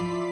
ふ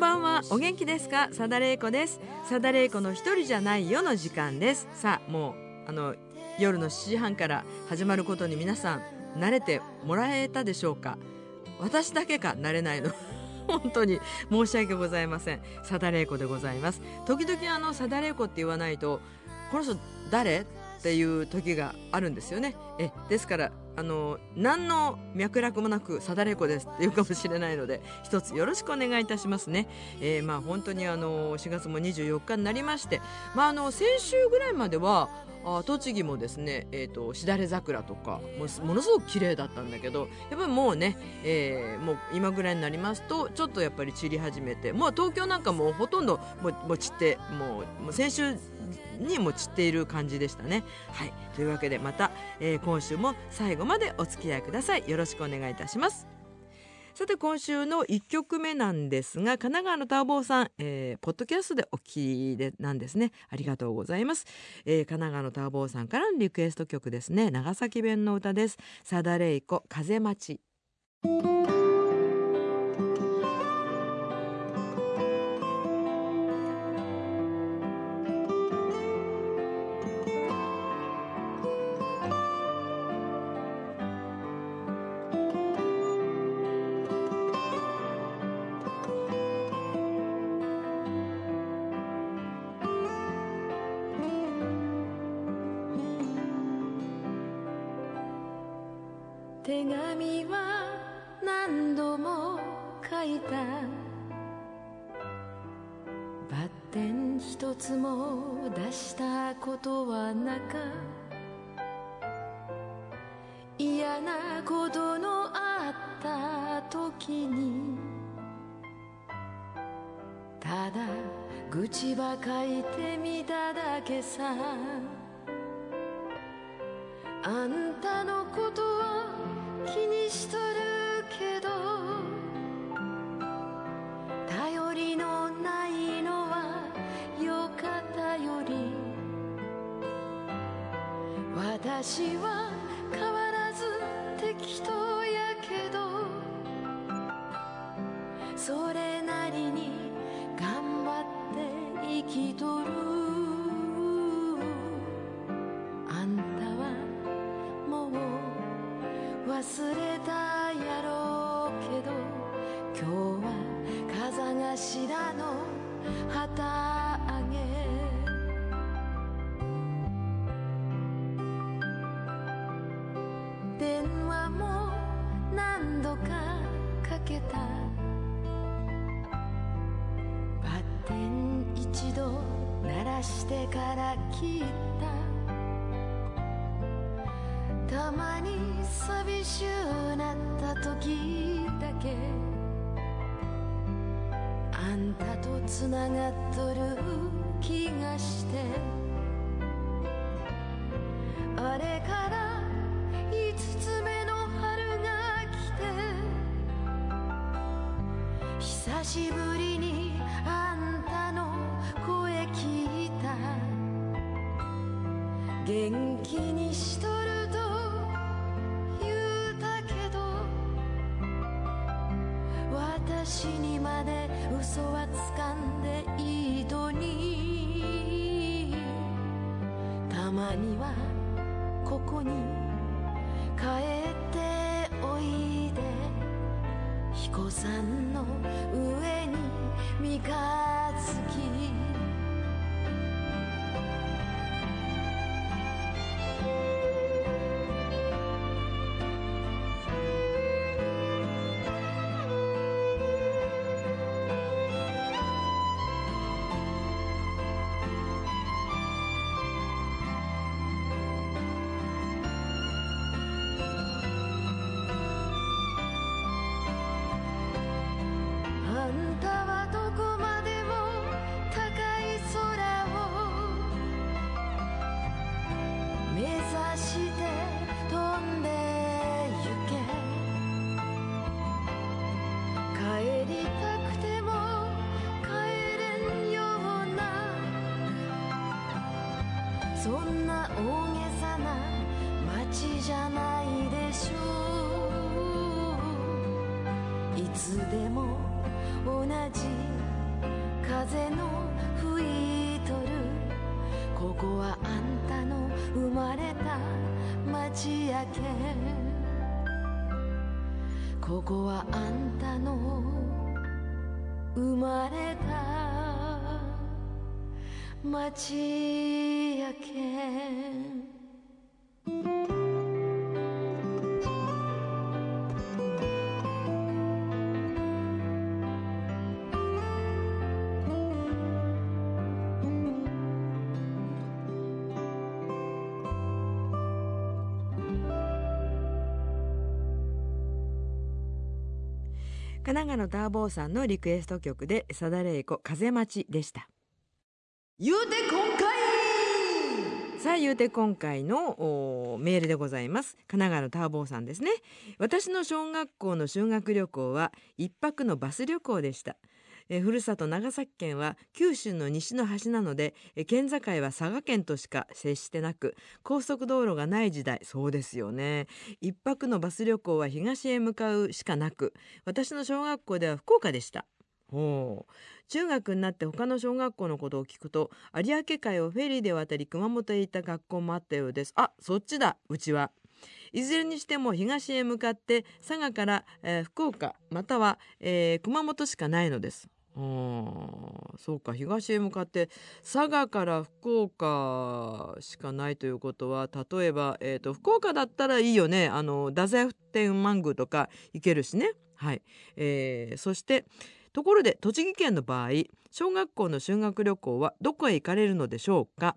んばんは。お元気ですか？佐田玲子です。佐田玲子の一人じゃないよの時間です。さあもうあの夜の7時半から始まることに皆さん慣れてもらえたでしょうか？私だけか慣れないの。本当に申し訳ございません。佐田玲子でございます。時々あの佐田玲子って言わないとこの人誰？っていう時があるんですよね。えですからあの何の脈絡もなく「さだれ子です」って言うかもしれないので一つよろしくお願いいたしますね。えー、まあ本当にあの4月も24日になりまして、まあ、あの先週ぐらいまではあ栃木もですね、えーと、しだれ桜とかもものすごく綺麗だったんだけどやっぱりもうね、えー、もう今ぐらいになりますとちょっとやっぱり散り始めてもう東京なんかもうほとんどもうもう散ってもうもう先週にも散っている感じでしたね。はいというわけでまた、えー、今週も最後までお付き合いください。よろしくお願いいたします。さて今週の1曲目なんですが神奈川のターボーさん、えー、ポッドキャストでお聞きでなんですね。ありがとうございます、えー、神奈川のターボーさんからのリクエスト曲ですね。長崎弁の歌です。サダレイコ風待ち。紙は何度も書いたバッテン一つも出したことはなか嫌なことのあった時にただ愚痴ば書いてみただけさ。あんたのこと私は変わらず適当やけどそれなりにから聞いたたまに寂しゅうなった時だけあんたとつながっとる気がしてあれから五つ目の春が来て久しぶりに元気にしとると言うたけど私にまで嘘はつかんでいいのにたまにはここに帰っておいで彦さんの上に三日月。ここはあんたの生まれた町やけん奈川のダーボーさんのリクエスト曲でさだれいこ風待ちでした。言うて今回さあ言うて今回のおメールでございます。神奈川のターボーさんですね。私の小学校の修学旅行は一泊のバス旅行でした。えふるさと長崎県は九州の西の端なのでえ県境は佐賀県としか接してなく高速道路がない時代そうですよね。一泊のバス旅行は東へ向かうしかなく私の小学校では福岡でした。ほう。中学になって他の小学校のことを聞くと有明海をフェリーで渡り熊本へ行った学校もあったようです。あそっちだうちは。いずれにしても東へ向かって佐賀から、えー福岡または、えー熊本しかないのです。あーそうか。東へ向かって佐賀から福岡しかないということは例えば、えー、と福岡だったらいいよね。あの太宰府天満宮とか行けるしね。はい、えーそしてところで栃木県の場合小学校の修学旅行はどこへ行かれるのでしょうか？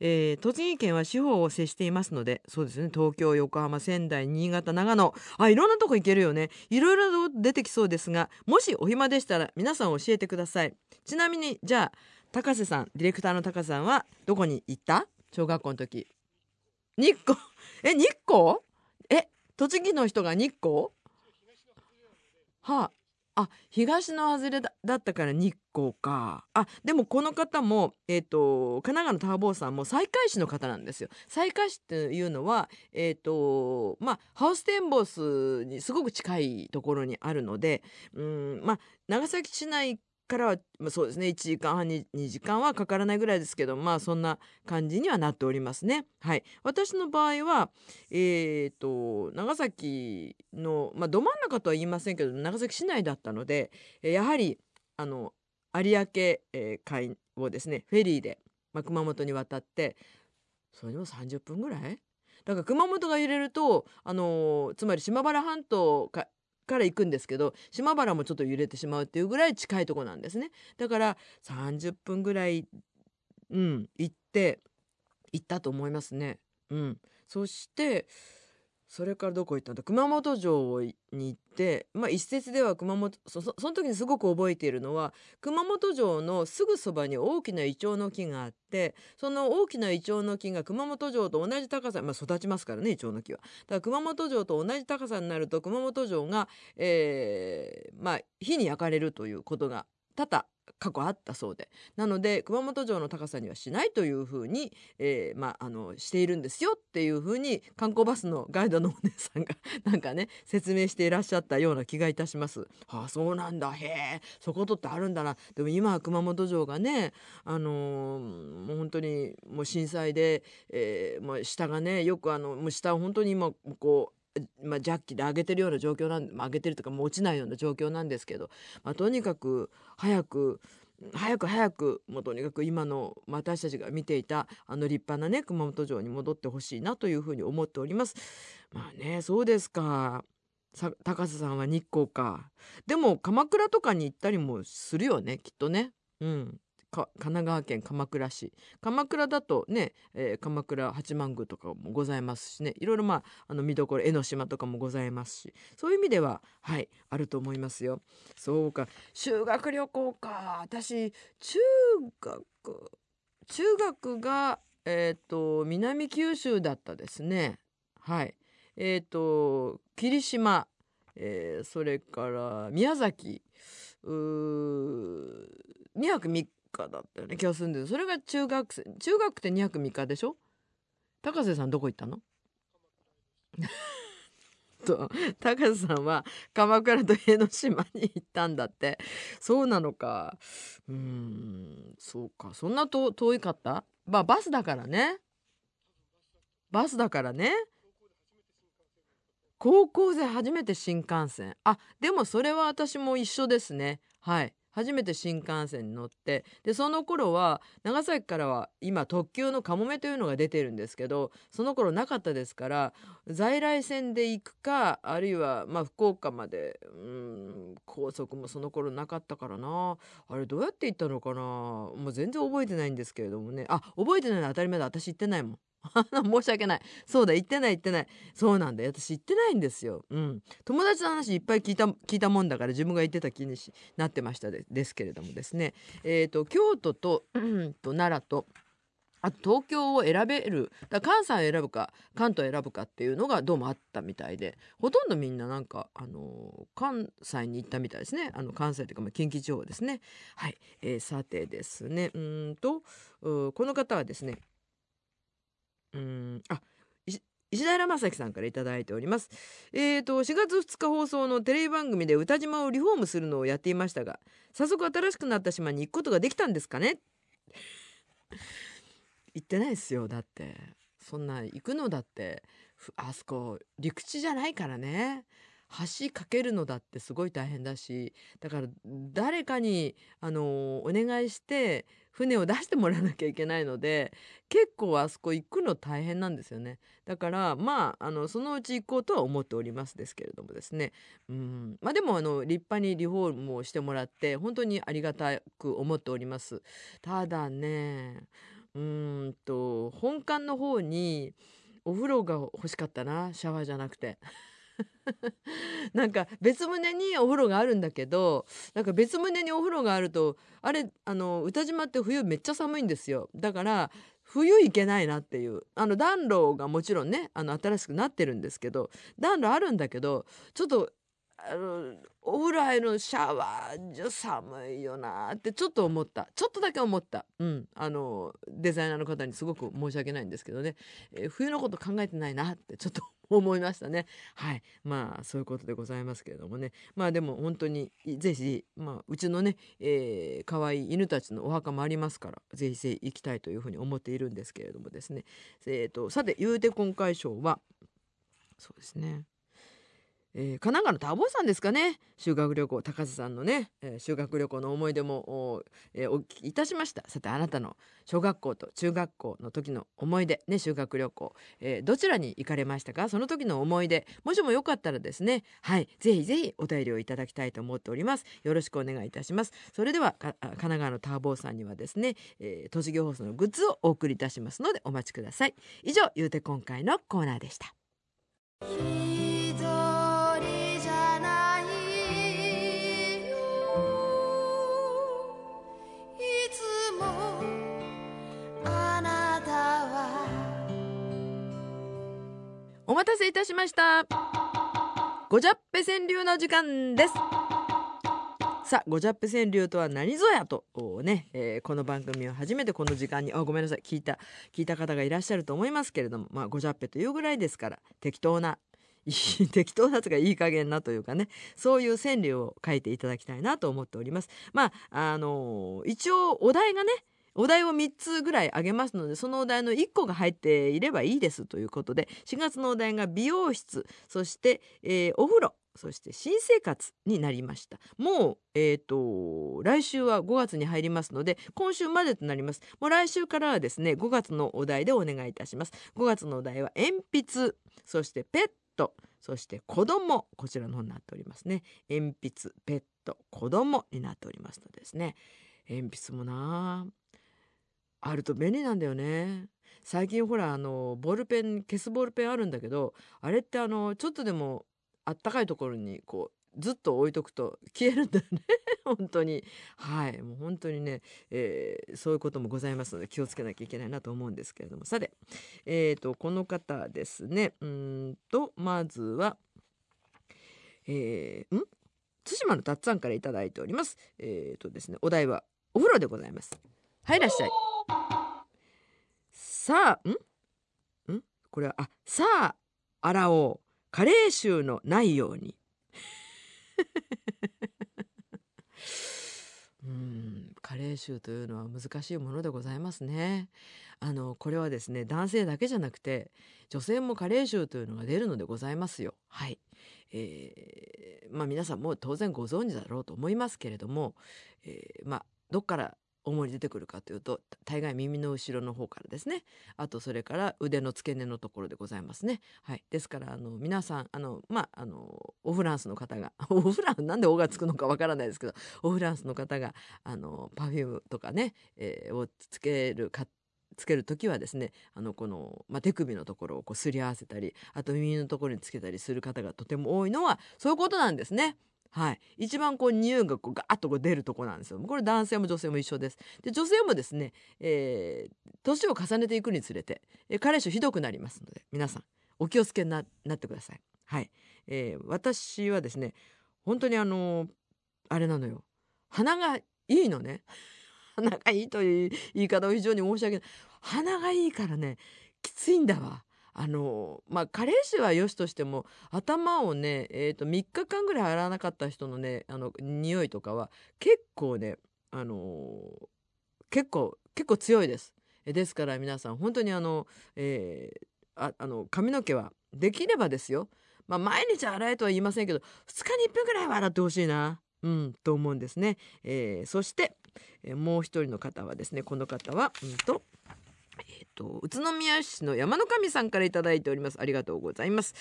えー栃木県は地方を接していますのでそうですね東京横浜仙台新潟長野あいろんなとこ行けるよね。いろいろ出てきそうですがもしお暇でしたら皆さん教えてください。ちなみにじゃあ高瀬さんディレクターの高瀬さんはどこに行った？小学校の時。日光？え日光？え栃木の人が日光？はあ。あ東の外れだだったから日光か。あでもこの方も、えー、と神奈川のターボーさんも西海市の方なんですよ。西海市っていうのはえっ、とまあハウステンボスにすごく近いところにあるのでうんまあ長崎市内からは、まあ、そうですね。1時間半に2時間はかからないぐらいですけどまあそんな感じにはなっておりますね。はい、私の場合はえー、と長崎の、まあ、ど真ん中とは言いませんけど長崎市内だったのでやはりあの有明、えー海をですねフェリーで、まあ、熊本に渡ってそれでも30分ぐらい？だから熊本が揺れると、あのーつまり島原半島かから行くんですけど島原もちょっと揺れてしまうっていうぐらい近いとこなんですね。だから30分ぐらいうん行って行ったと思いますね。うん。そしてそれからどこ行ったんだ？熊本城に行ってまあ一説では熊本そその時にすごく覚えているのは熊本城のすぐそばに大きなイチョウの木があってその大きなイチョウの木が熊本城と同じ高さまあ育ちますからねイチョウの木は。だから熊本城と同じ高さになると熊本城が、えーまあ火に焼かれるということが多々過去あったそうで。なので熊本城の高さにはしないというふうに、えーまあ、あのしているんですよっていうふうに観光バスのガイドのお姉さんが なんかね説明していらっしゃったような気がいたします。はあそうなんだ。へえそことってあるんだな。でも今は熊本城がねあのーもう本当にもう震災で、えーもう下がねよくあのもう下は本当に今こうまあ、ジャッキで上げてるような状況なんで、まあ、上げてるとかもう落ちないような状況なんですけど、まあ、とにかく早く早く早くもうとにかく今の私たちが見ていたあの立派なね熊本城に戻ってほしいなというふうに思っております。まあねそうですかさ高瀬さんは日光かでも鎌倉とかに行ったりもするよねきっとね。うん神奈川県鎌倉市。鎌倉だとね、えー鎌倉八幡宮とかもございますしね。いろいろまああの見どころ江ノ島とかもございますし。そういう意味でははいあると思いますよ。そうか。修学旅行か。私中学中学がえっ、と南九州だったですね。はい。えっ、と霧島、えーそれから宮崎。うー2泊3日だったよね。気がするんですそれが中学生中学って2泊3日でしょ？高瀬さんどこ行ったの？と高瀬さんは鎌倉と江ノ島に行ったんだって。そうなのか。うんそうか。そんなと遠いかった？まあバスだからね。バスだからね。高校で初めて新幹線。あでもそれは私も一緒ですね。はい。初めて新幹線に乗ってでその頃は長崎からは今特急のかもめというのが出てるんですけどその頃なかったですから在来線で行くかあるいはまあ福岡までうん高速もその頃なかったからな。あれどうやって行ったのかな。もう全然覚えてないんですけれどもね。あ覚えてないの当たり前だ。私行ってないもん。申し訳ない。そうだ言ってない言ってない。そうなんだ私言ってないんですよ。うん。友達の話いっぱい聞いた聞いたもんだから自分が言ってた気にしなってましたですけれどもですね。えっ、と京都とうんと奈良とあと東京を選べるだ関西を選ぶか関東を選ぶかっていうのがどうもあったみたいでほとんどみんななんかあの関西に行ったみたいですね。あの関西というか近畿地方ですね。はい、えーさてですね。うんとこの方はですねうん。あ石石平正樹さんから頂いております。えーと4月2日放送のテレビ番組で歌島をリフォームするのをやっていましたが早速新しくなった島に行くことができたんですかね？行ってないですよだって。そんな行くのだって。あそこ陸地じゃないからね。橋架けるのだってすごい大変だしだから誰かにあのお願いして船を出してもらわなきゃいけないので結構あそこ行くの大変なんですよね。だからまああのそのうち行こうとは思っておりますですけれどもですね。うん。まあでもあの立派にリフォームをしてもらって本当にありがたく思っております。ただねうんと本館の方にお風呂が欲しかったなシャワーじゃなくて。なんか別棟にお風呂があるんだけどなんか別棟にお風呂があるとあれあの宇多島って冬めっちゃ寒いんですよ。だから冬行けないなっていう。あの暖炉がもちろんねあの新しくなってるんですけど暖炉あるんだけどちょっとあのお風呂入るのシャワーじゃ寒いよなってちょっと思った。ちょっとだけ思った。うん。あのデザイナーの方にすごく申し訳ないんですけどね、えー冬のこと考えてないなってちょっと思いましたね。はい。まあそういうことでございますけれどもね。まあでも本当にぜひ、まあ、うちのね、えー、可愛い犬たちのお墓もありますからぜひぜひ行きたいというふうに思っているんですけれどもですね。えー、とさて言うて今回賞はそうですね。えー神奈川の田坊さんですかね。修学旅行高瀬さんのね、えー修学旅行の思い出もお,、えーお聞きいたしました。さてあなたの小学校と中学校の時の思い出ね修学旅行、えーどちらに行かれましたか？その時の思い出もしもよかったらですね。はいぜひぜひお便りをいただきたいと思っております。よろしくお願いいたします。それでは神奈川の田坊さんにはですね、えー、栃木放送のグッズをお送りいたしますのでお待ちください。以上言うて今回のコーナーでした。お待たせいたしました。ごじゃっぺ川柳の時間です。さあごじゃっぺ川柳とは何ぞやとね、えーこの番組を初めてこの時間にあごめんなさい聞いた聞いた方がいらっしゃると思いますけれどもまあごじゃっぺというぐらいですから適当な 適当なとかいい加減なというかねそういう川柳を書いていただきたいなと思っております。まああのー一応お題がねお題を3つぐらいあげますのでそのお題の1個が入っていればいいですということで4月のお題が美容室そして、えーお風呂そして新生活になりました。もうえっ、と来週は5月に入りますので今週までとなります。もう来週からはですね5月のお題でお願いいたします。5月のお題は鉛筆そしてペットそして子供こちらの方になっておりますね。鉛筆ペット子供になっておりますのでですね。鉛筆もなあると便利なんだよね。最近ほらあのボールペン消すボールペンあるんだけどあれってあのちょっとでもあったかいところにこうずっと置いとくと消えるんだよね。本当に。はい。もう本当にね、えー、そういうこともございますので気をつけなきゃいけないなと思うんですけれども。さてえーと、この方ですね。うんとまずはえー、ん？対馬のたっつぁんから頂いております。えーとですねお題はお風呂でございます。はいいらっしゃい。さあん？ん？これはあさあ洗おう。加齢臭のないように。うん加齢臭というのは難しいものでございますね。あのこれはですね男性だけじゃなくて女性も加齢臭というのが出るのでございますよ。はい、えー、まあ皆さんも当然ご存知だろうと思いますけれども、えー、まあどっから主に出てくるかというと大概耳の後ろの方からですねあとそれから腕の付け根のところでございますね。はい、ですからあの皆さんあのまああのオフランスの方が オフランなんで「お」がつくのかわからないですけどオフランスの方があのパフュームとかね、えー、をつけるかつける時はですねあのこの、まあ、手首のところをこうすり合わせたりあと耳のところにつけたりする方がとても多いのはそういうことなんですね。はい、一番こう匂いがこうガーッとこう出るとこなんですよ。これ男性も女性も一緒です。で女性もですね、えー、年を重ねていくにつれて、えー、加齢臭ひどくなりますので皆さんお気をつけになってください。はい、えー、私はですね本当にあのー、あれなのよ鼻がいいのね 鼻がいいという言い方を非常に申し訳ない鼻がいいからねきついんだわ。あのまあ加齢臭はよしとしても頭をね、えーと、3日間ぐらい洗わなかった人のねあの匂いとかは結構ねあの結構結構強いです。ですから皆さん本当にあの、えー、ああの髪の毛はできればですよ、まあ、毎日洗えとは言いませんけど2日に1分ぐらいは洗ってほしいな。うん、と思うんですね。えー、そして、えー、もう一人の方はですねこの方は、うんとえーと、宇都宮市の山の神さんから頂いております。ありがとうございます。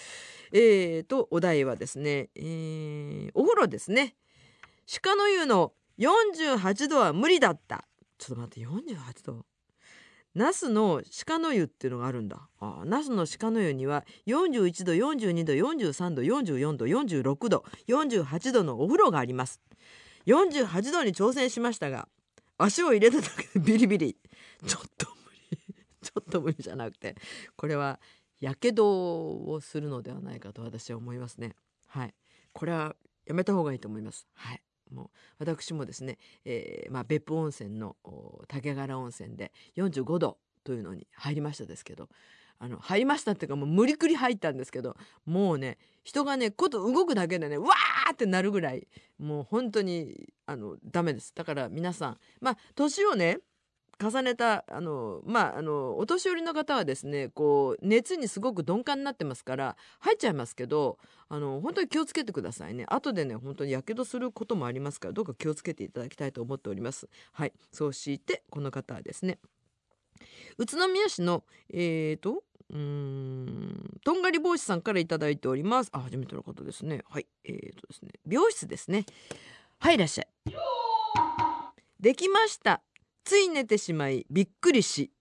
えーとお題はですね、えー、お風呂ですね。鹿の湯の48度は無理だった。ちょっと待って48度？那須の鹿の湯っていうのがあるんだ。あ那須の鹿の湯には41度42度43度44度46度48度のお風呂があります。48度に挑戦しましたが足を入れただけでビリビリ。ちょっとちょっと無理じゃなくてこれはやけどをするのではないかと私は思いますね。はい。これはやめた方がいいと思います。はい。もう私もですね、えー、まあ、別府温泉の竹柄温泉で45度というのに入りましたですけどあの入りましたっていうかもう無理くり入ったんですけどもうね人がねこと動くだけでねわーってなるぐらいもう本当にあのダメです。だから皆さんまあ年をね重ねたあのまああのお年寄りの方はですねこう熱にすごく鈍感になってますから入っちゃいますけどあの本当に気をつけてくださいね。後でね本当にやけどすることもありますからどうか気をつけていただきたいと思っております。はい。そうしてこの方はですね宇都宮市のえーとうんとんがり帽子さんから頂いております。あ初めての方ですね。はい。えーとですね美容室ですね。はいいらっしゃい。できました。つい寝てしまいびっくりし。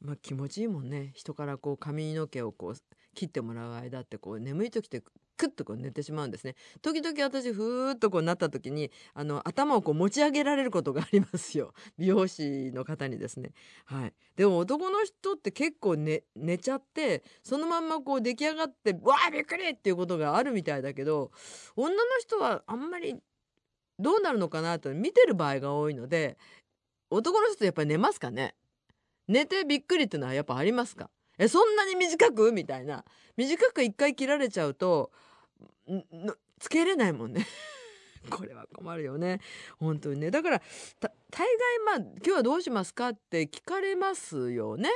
まあ気持ちいいもんね。人からこう髪の毛をこう切ってもらう間ってこう眠い時ってクッとこう寝てしまうんですね。時々私ふーっとこうなった時にあの頭をこう持ち上げられることがありますよ。美容師の方にですね。はい。でも男の人って結構寝寝ちゃってそのまんまこう出来上がってわあびっくりっていうことがあるみたいだけど女の人はあんまりどうなるのかなと見てる場合が多いので男の人ってやっぱり寝ますかね？寝てびっくりっていうのはやっぱありますか？えそんなに短く？みたいな。短く一回切られちゃうとつけれないもんね。これは困るよね。本当にね。だから大概まあ今日はどうしますかって聞かれますよね。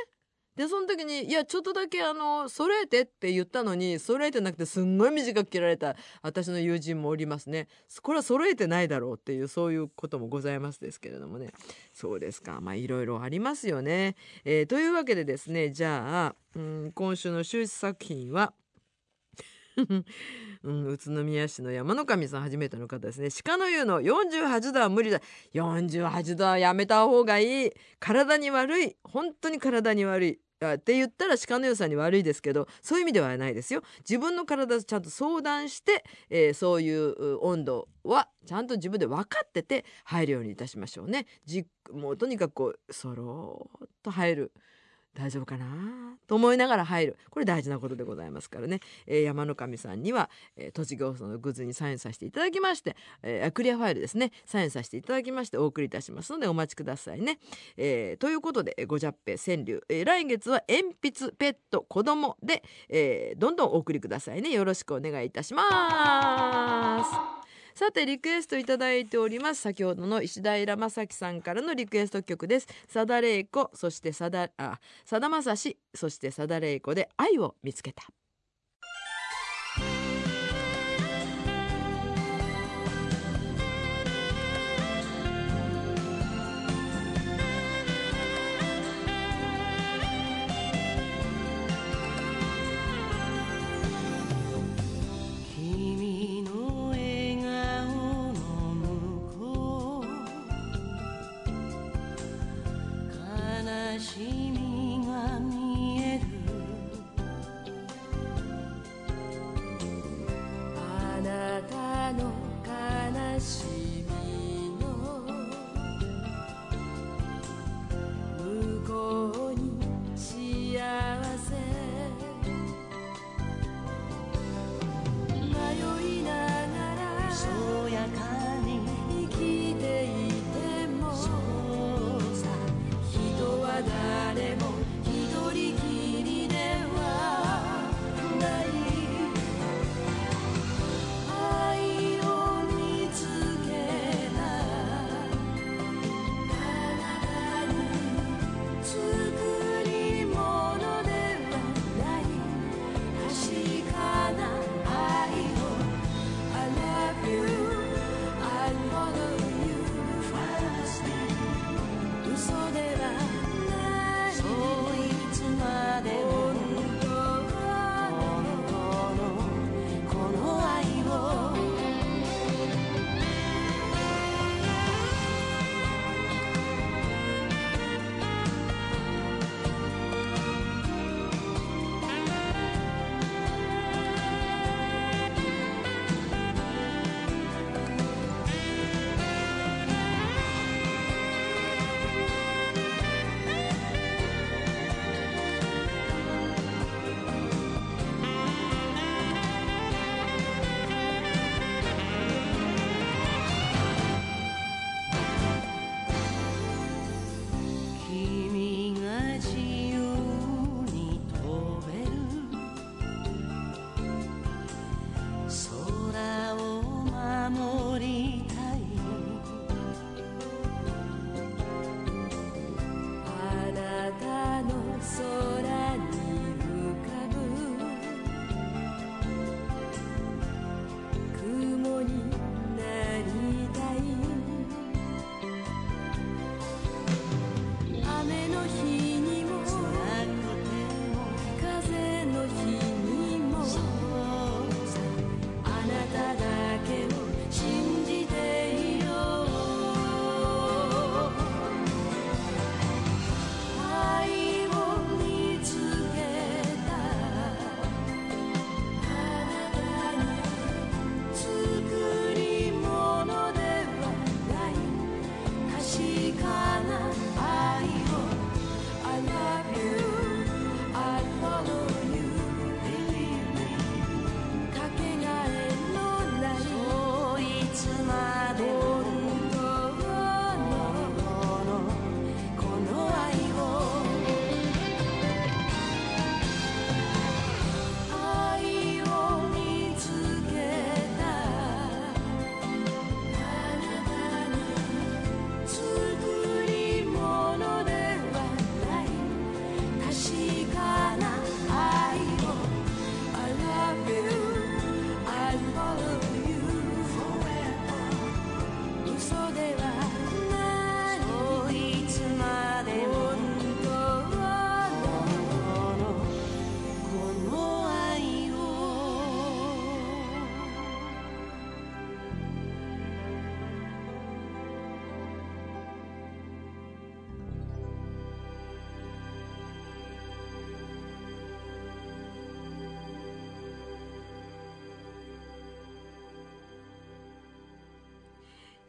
でその時に「いやちょっとだけあの揃えて」って言ったのに揃えてなくてすんごい短く切られた私の友人もおりますね。これは揃えてないだろうっていうそういうこともございますですけれどもね。そうですか。まあいろいろありますよね、えー、というわけでですねじゃあ、うん、今週の終始作品は うん、宇都宮市の山の神さん初めての方ですね。鹿の湯の48度は無理だ。48度はやめた方がいい。体に悪い。本当に体に悪い。って言ったら鹿の湯さんに悪いですけどそういう意味ではないですよ。自分の体とちゃんと相談して、えーそういうう温度はちゃんと自分で分かってて入るようにいたしましょうね。じもうとにかくこうそろーっと入る。大丈夫かな？と思いながら入る。これ大事なことでございますからね、えー山の神さんには、えー栃木放送のグッズにサインさせていただきまして、えークリアファイルですね。サインさせていただきましてお送りいたしますのでお待ちくださいね。えーということでえーごじゃっぺ川柳、えー来月は鉛筆ペット子供で、えーどんどんお送りくださいね。よろしくお願いいたします。さてリクエストいただいております。先ほどの石平正樹さんからのリクエスト曲です。さだれいこそしてさだあさだまさしそしてさだれいこで愛を見つけた。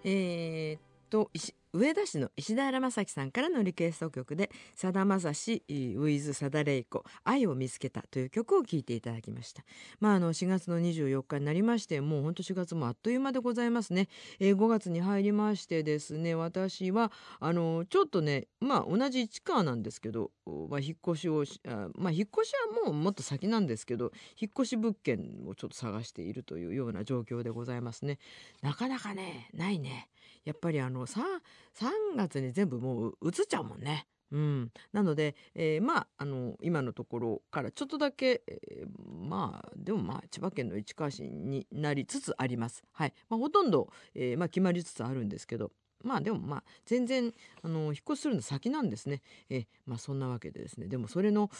えー、っと石上田市の石田正樹さんからのリクエスト曲でさだまさしウィズさだれいこ愛を見つけたという曲を聴いていただきました。まああの4月の24日になりましてもうほんと4月もあっという間でございますね、えー、5月に入りましてですね私はあのちょっとねまあ同じ市川なんですけど、まあ、引っ越しをあまあ引っ越しはもうもっと先なんですけど引っ越し物件をちょっと探しているというような状況でございますね。なかなかねないね。やっぱりあの 3, 3月に全部もう移っちゃうもんね。うん、なので、えー、まああの今のところからちょっとだけ、えー、まあでもまあ千葉県の市川市になりつつあります。はいまあ、ほとんど、えーまあ、決まりつつあるんですけどまあでもまあ全然あの引っ越しするの先なんですね。えー、まあそんなわけでですねでもそれの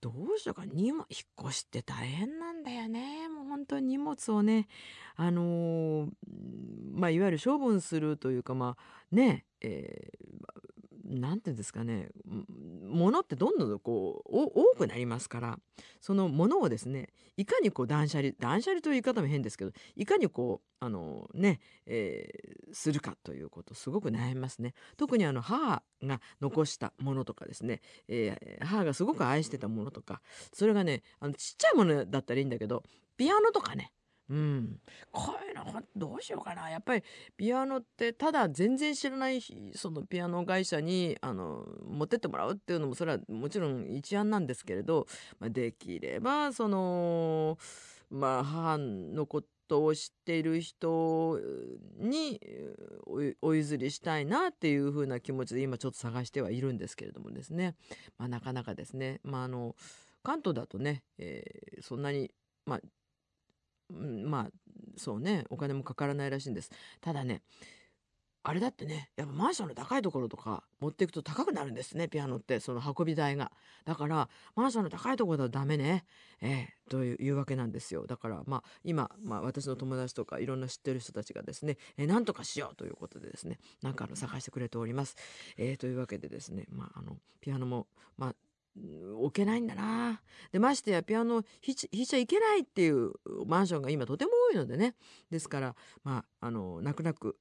どうしようか。荷物引っ越しって大変なんだよね。もう本当に荷物をねあのー、まあいわゆる処分するというかまあねえー、なんていうんですかね物ってどんどんこう多くなりますからそのものをですねいかにこう断捨離断捨離という言い方も変ですけどいかにこうあのね、えー、するかということすごく悩みますね。特にあの母が残したものとかですね、えー、母がすごく愛してたものとかそれがねあのちっちゃいものだったらいいんだけどピアノとかねうん、こういうのどうしようかな。やっぱりピアノってただ全然知らないそのピアノ会社にあの持ってってもらうっていうのもそれはもちろん一案なんですけれど、まあ、できればそのまあ母のことを知っている人にお譲りしたいなっていうふうな気持ちで今ちょっと探してはいるんですけれどもですね、まあ、なかなかですね、まあ、あの関東だとね、えー、そんなにまあまあそうねお金もかからないらしいんです。ただねあれだってねやっぱマンションの高いところとか持っていくと高くなるんですねピアノってその運び台が。だからマンションの高いところだとダメね。えー、というわけなんですよ。だからまあ今、まあ、私の友達とかいろんな知ってる人たちがですね、えー、何とかしようということでですねなんかあの探してくれております、えー、というわけでですねまああのピアノもまあ置けないんだなでましてやピアノ弾いちゃいけないっていうマンションが今とても多いのでねですからまああの泣く泣く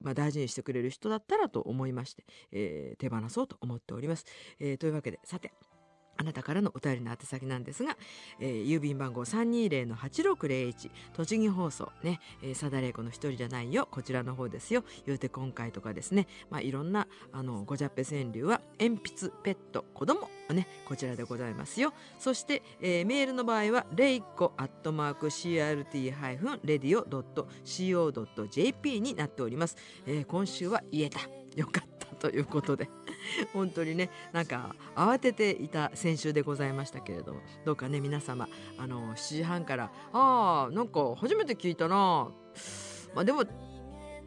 まあ、大事にしてくれる人だったらと思いまして、えー、手放そうと思っております。えー、というわけでさてあなたからのお便りの宛先なんですが、えー、郵便番号320-8601栃木放送ね、えー、サダレイコの一人じゃないよこちらの方ですよ。言うて今回とかですねまあいろんなあのごじゃっぺ川柳は鉛筆ペット子供ねこちらでございますよ。そして、えー、メールの場合はレイコアットマーク CRT-radio.co.jp になっております、えー、今週は言えた。よかったということで。本当にねなんか慌てていた先週でございましたけれどもどうかね皆様あの7時半から「あーなんか初めて聞いたな」まあでも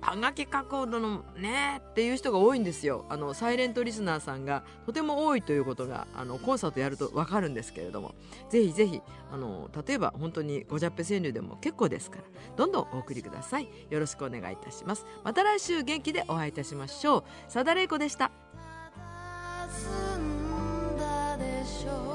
はがき加工のねっていう人が多いんですよ。あのサイレントリスナーさんがとても多いということがあのコンサートやると分かるんですけれども。ぜひぜひあの例えば本当にごじゃっぺ川柳でも結構ですからどんどんお送りください。よろしくお願いいたします。また来週元気でお会いいたしましょう。さだれいこでした。済んだでしょ